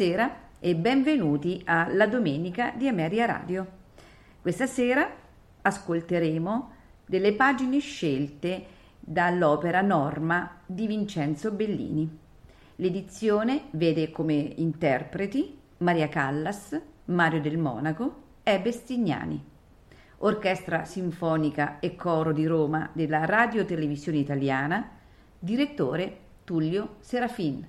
Buonasera e benvenuti alla Domenica di Ameria Radio. Questa sera ascolteremo delle pagine scelte dall'opera Norma di Vincenzo Bellini. L'edizione vede come interpreti Maria Callas, Mario del Monaco e Bestignani. Orchestra Sinfonica e Coro di Roma della Radio Televisione Italiana, direttore Tullio Serafin.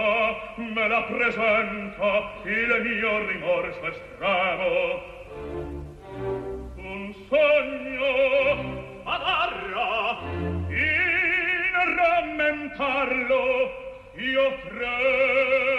pianta me la presenta il mio rimorso estremo. Un sogno adarra in rammentarlo io credo.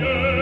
fire